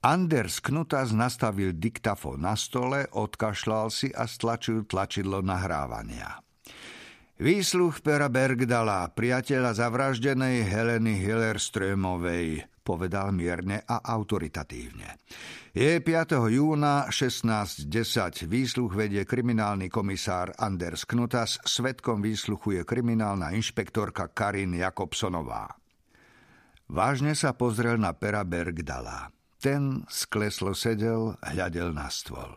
Anders Knutas nastavil diktafón na stole, odkašľal si a stlačil tlačidlo nahrávania. Výsluch Pera Bergdala, priateľa zavraždenej Heleny Hillerströmovej, povedal mierne a autoritatívne. Je 5. júna 16.10. Výsluch vedie kriminálny komisár Anders Knutas, svetkom výsluchu je kriminálna inšpektorka Karin Jakobsonová. Vážne sa pozrel na Pera Bergdala. Ten skleslo sedel, hľadel na stôl.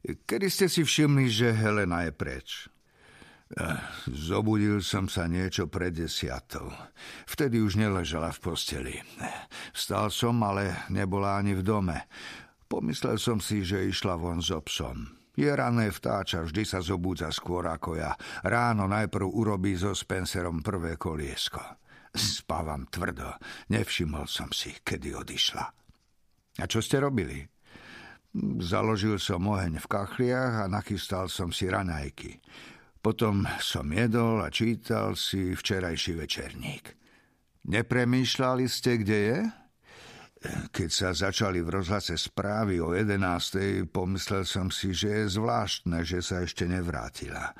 Kedy ste si všimli, že Helena je preč? Eh, zobudil som sa niečo pred desiatou. Vtedy už neležala v posteli. Vstal som, ale nebola ani v dome. Pomyslel som si, že išla von s obsom. Je rané vtáča, vždy sa zobúdza skôr ako ja. Ráno najprv urobí so Spencerom prvé koliesko. Spávam tvrdo. Nevšimol som si, kedy odišla. A čo ste robili? Založil som oheň v kachliach a nachystal som si raňajky. Potom som jedol a čítal si včerajší večerník. Nepremýšľali ste, kde je? Keď sa začali v rozhlase správy o 11. pomyslel som si, že je zvláštne, že sa ešte nevrátila.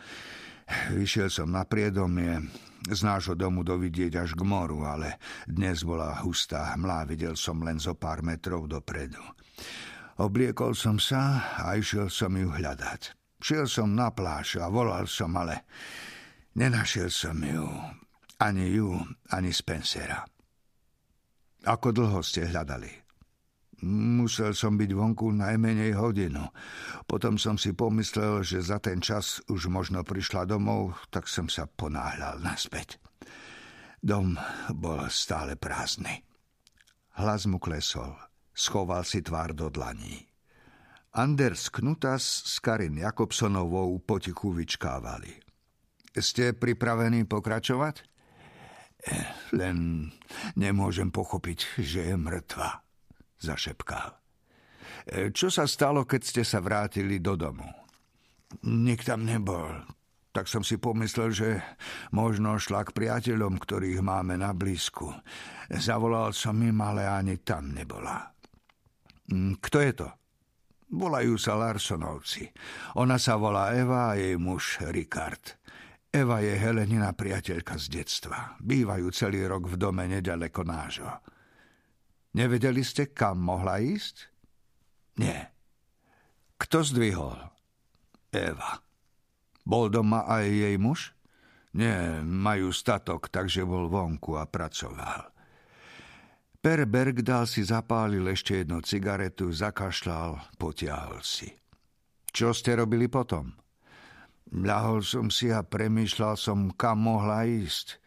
Vyšiel som na priedomie, z nášho domu dovidieť až k moru, ale dnes bola hustá hmla, videl som len zo pár metrov dopredu. Obliekol som sa a išiel som ju hľadať. Šiel som na pláž a volal som, ale nenašiel som ju. Ani ju, ani Spencera. Ako dlho ste hľadali? Musel som byť vonku najmenej hodinu. Potom som si pomyslel, že za ten čas už možno prišla domov, tak som sa ponáhľal naspäť. Dom bol stále prázdny. Hlas mu klesol. Schoval si tvár do dlaní. Anders Knutas s Karin Jakobsonovou potichu vyčkávali. Ste pripravení pokračovať? Eh, len nemôžem pochopiť, že je mŕtva zašepkal. E, čo sa stalo, keď ste sa vrátili do domu? Nik tam nebol. Tak som si pomyslel, že možno šla k priateľom, ktorých máme na blízku. Zavolal som im, ale ani tam nebola. Mm, kto je to? Volajú sa Larsonovci. Ona sa volá Eva a jej muž Richard. Eva je Helenina priateľka z detstva. Bývajú celý rok v dome nedaleko nášho. Nevedeli ste, kam mohla ísť? Nie. Kto zdvihol? Eva. Bol doma aj jej muž? Nie, majú statok, takže bol vonku a pracoval. Per Bergdal si zapálil ešte jednu cigaretu, zakašľal, potiahol si. Čo ste robili potom? Ľahol som si a premýšľal som, kam mohla ísť.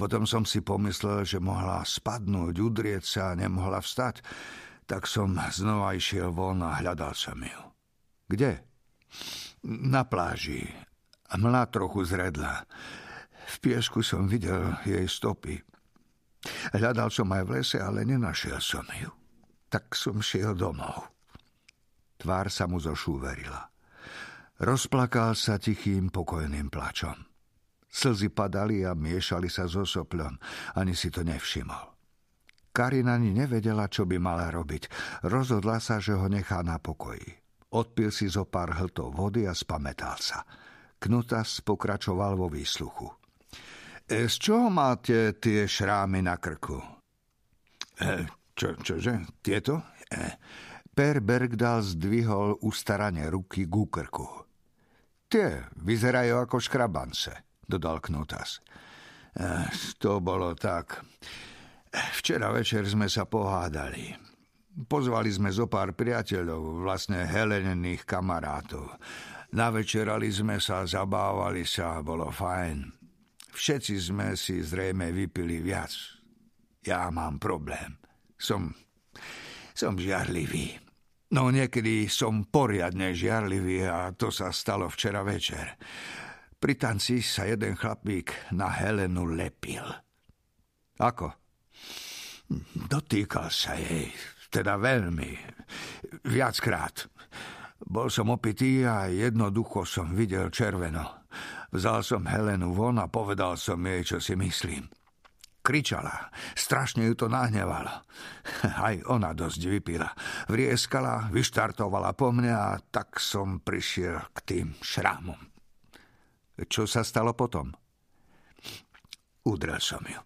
Potom som si pomyslel, že mohla spadnúť, udrieť sa a nemohla vstať. Tak som znova išiel von a hľadal som ju. Kde? Na pláži. Mla trochu zredla. V piesku som videl jej stopy. Hľadal som aj v lese, ale nenašiel som ju. Tak som šiel domov. Tvár sa mu zošúverila. Rozplakal sa tichým, pokojným plačom. Slzy padali a miešali sa so sopľom. Ani si to nevšimol. Karin ani nevedela, čo by mala robiť. Rozhodla sa, že ho nechá na pokoji. Odpil si zo pár hltov vody a spametal sa. Knutas pokračoval vo výsluchu. E, z čoho máte tie šrámy na krku? E, čo, čože? Tieto? E, per Bergdal zdvihol ustarane ruky k krku. Tie vyzerajú ako škrabance dodal Knutas. Eh, to bolo tak. Včera večer sme sa pohádali. Pozvali sme zo pár priateľov, vlastne Helenených kamarátov. Navečerali sme sa, zabávali sa, bolo fajn. Všetci sme si zrejme vypili viac. Ja mám problém. Som, som žiarlivý. No niekedy som poriadne žiarlivý a to sa stalo včera večer. Pri tanci sa jeden chlapík na Helenu lepil. Ako? Dotýkal sa jej, teda veľmi, viackrát. Bol som opitý a jednoducho som videl červeno. Vzal som Helenu von a povedal som jej, čo si myslím. Kričala. Strašne ju to nahnevalo. Aj ona dosť vypila. Vrieskala, vyštartovala po mne a tak som prišiel k tým šrámom. Čo sa stalo potom? Udrel som ju.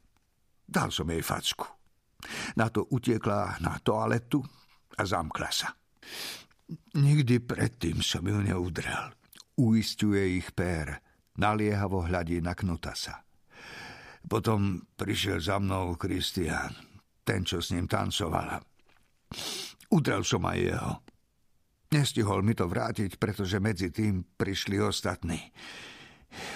Dal som jej facku. Na to utiekla na toaletu a zamkla sa. Nikdy predtým som ju neudrel. Uistuje ich pér. Naliehavo hľadí na Knutasa. Potom prišiel za mnou Kristián, ten, čo s ním tancovala. Udrel som aj jeho. Nestihol mi to vrátiť, pretože medzi tým prišli ostatní.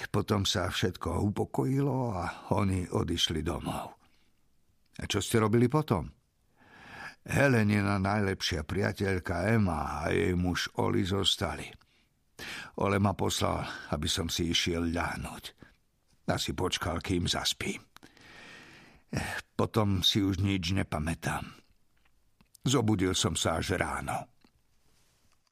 Potom sa všetko upokojilo a oni odišli domov. A čo ste robili potom? Helenina najlepšia priateľka Emma a jej muž Oli zostali. Ole ma poslal, aby som si išiel ľahnuť a si počkal, kým zaspí. Potom si už nič nepamätám. Zobudil som sa až ráno.